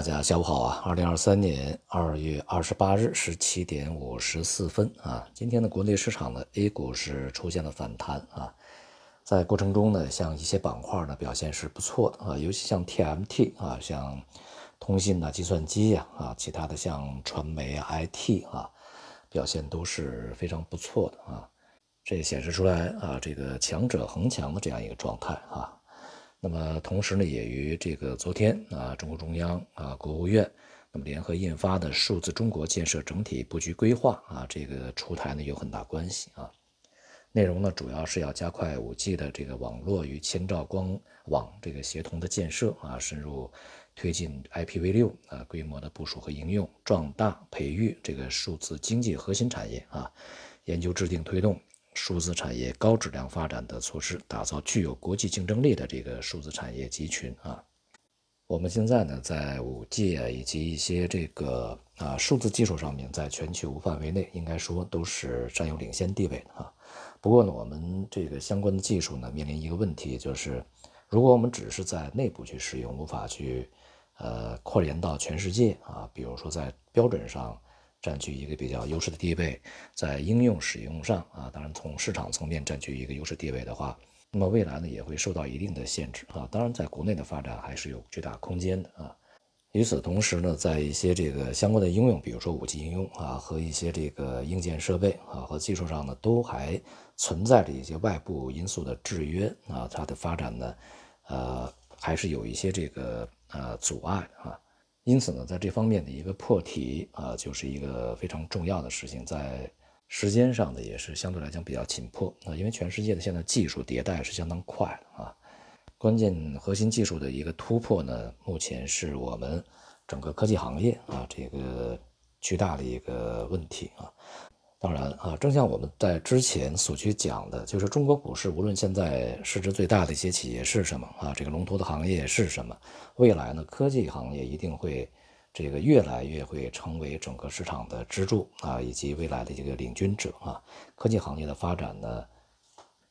大家下午好啊！二零二三年二月二十八日十七点五十四分啊，今天的国内市场呢，A 股是出现了反弹啊，在过程中呢，像一些板块呢表现是不错的啊，尤其像 TMT 啊，像通信呐、计算机呀啊，其他的像传媒啊、IT 啊，表现都是非常不错的啊，这显示出来啊，这个强者恒强的这样一个状态啊。那么同时呢，也与这个昨天啊，中共中央啊，国务院那么联合印发的《数字中国建设整体布局规划》啊，这个出台呢有很大关系啊。内容呢，主要是要加快 5G 的这个网络与千兆光网这个协同的建设啊，深入推进 IPv6 啊规模的部署和应用，壮大培育这个数字经济核心产业啊，研究制定推动。数字产业高质量发展的措施，打造具有国际竞争力的这个数字产业集群啊。我们现在呢，在五 G 啊以及一些这个啊数字技术上面，在全球范围内应该说都是占有领先地位的啊。不过呢，我们这个相关的技术呢，面临一个问题，就是如果我们只是在内部去使用，无法去呃扩延到全世界啊，比如说在标准上。占据一个比较优势的地位，在应用使用上啊，当然从市场层面占据一个优势地位的话，那么未来呢也会受到一定的限制啊。当然，在国内的发展还是有巨大空间的啊。与此同时呢，在一些这个相关的应用，比如说五 G 应用啊，和一些这个硬件设备啊和技术上呢，都还存在着一些外部因素的制约啊，它的发展呢，呃，还是有一些这个呃阻碍啊。因此呢，在这方面的一个破题啊，就是一个非常重要的事情，在时间上呢，也是相对来讲比较紧迫啊，因为全世界的现在技术迭代是相当快的啊，关键核心技术的一个突破呢，目前是我们整个科技行业啊这个巨大的一个问题啊。当然啊，正像我们在之前所去讲的，就是中国股市无论现在市值最大的一些企业是什么啊，这个龙头的行业是什么，未来呢，科技行业一定会这个越来越会成为整个市场的支柱啊，以及未来的这个领军者啊。科技行业的发展呢，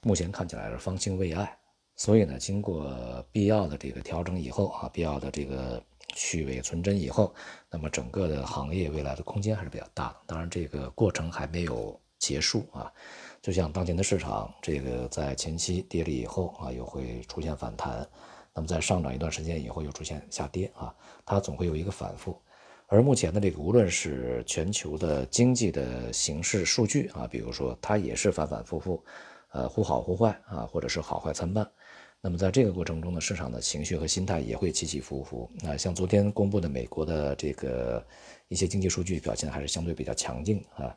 目前看起来是方兴未艾，所以呢，经过必要的这个调整以后啊，必要的这个。去伪存真以后，那么整个的行业未来的空间还是比较大的。当然，这个过程还没有结束啊。就像当前的市场，这个在前期跌了以后啊，又会出现反弹；那么在上涨一段时间以后，又出现下跌啊，它总会有一个反复。而目前的这个，无论是全球的经济的形势数据啊，比如说它也是反反复复，呃，忽好忽坏啊，或者是好坏参半。那么在这个过程中呢，市场的情绪和心态也会起起伏伏。那像昨天公布的美国的这个一些经济数据表现还是相对比较强劲啊。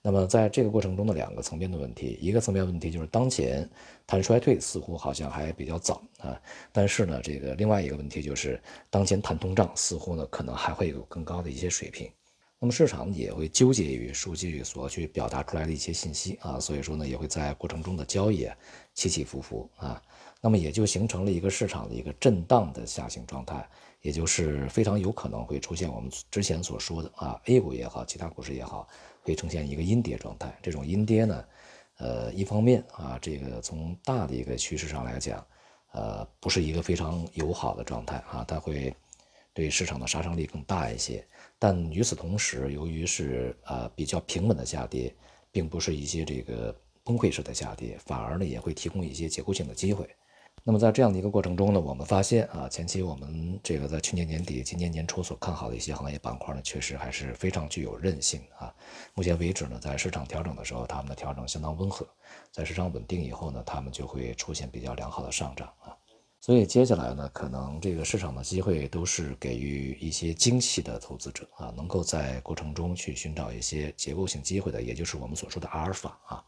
那么在这个过程中的两个层面的问题，一个层面问题就是当前谈衰退似乎好像还比较早啊。但是呢，这个另外一个问题就是当前谈通胀似乎呢可能还会有更高的一些水平。那么市场也会纠结于数据所去表达出来的一些信息啊，所以说呢也会在过程中的交易起起伏伏啊。那么也就形成了一个市场的一个震荡的下行状态，也就是非常有可能会出现我们之前所说的啊，A 股也好，其他股市也好，会呈现一个阴跌状态。这种阴跌呢，呃，一方面啊，这个从大的一个趋势上来讲，呃，不是一个非常友好的状态啊，它会对市场的杀伤力更大一些。但与此同时，由于是呃比较平稳的下跌，并不是一些这个崩溃式的下跌，反而呢也会提供一些结构性的机会。那么在这样的一个过程中呢，我们发现啊，前期我们这个在去年年底、今年年初所看好的一些行业板块呢，确实还是非常具有韧性啊。目前为止呢，在市场调整的时候，他们的调整相当温和；在市场稳定以后呢，他们就会出现比较良好的上涨啊。所以接下来呢，可能这个市场的机会都是给予一些精细的投资者啊，能够在过程中去寻找一些结构性机会的，也就是我们所说的阿尔法啊。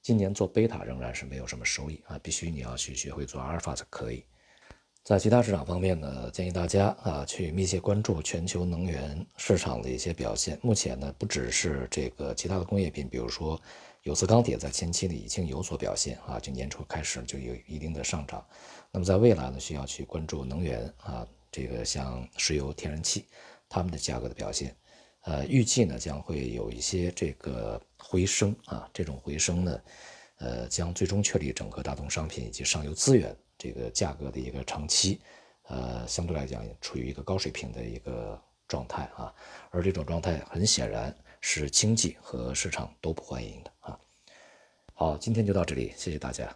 今年做贝塔仍然是没有什么收益啊，必须你要去学会做阿尔法才可以。在其他市场方面呢，建议大家啊去密切关注全球能源市场的一些表现。目前呢，不只是这个其他的工业品，比如说有色钢铁，在前期呢已经有所表现啊，就年初开始就有一定的上涨。那么在未来呢，需要去关注能源啊，这个像石油、天然气，它们的价格的表现。呃，预计呢将会有一些这个回升啊，这种回升呢，呃，将最终确立整个大宗商品以及上游资源这个价格的一个长期呃，相对来讲处于一个高水平的一个状态啊，而这种状态很显然是经济和市场都不欢迎的啊。好，今天就到这里，谢谢大家。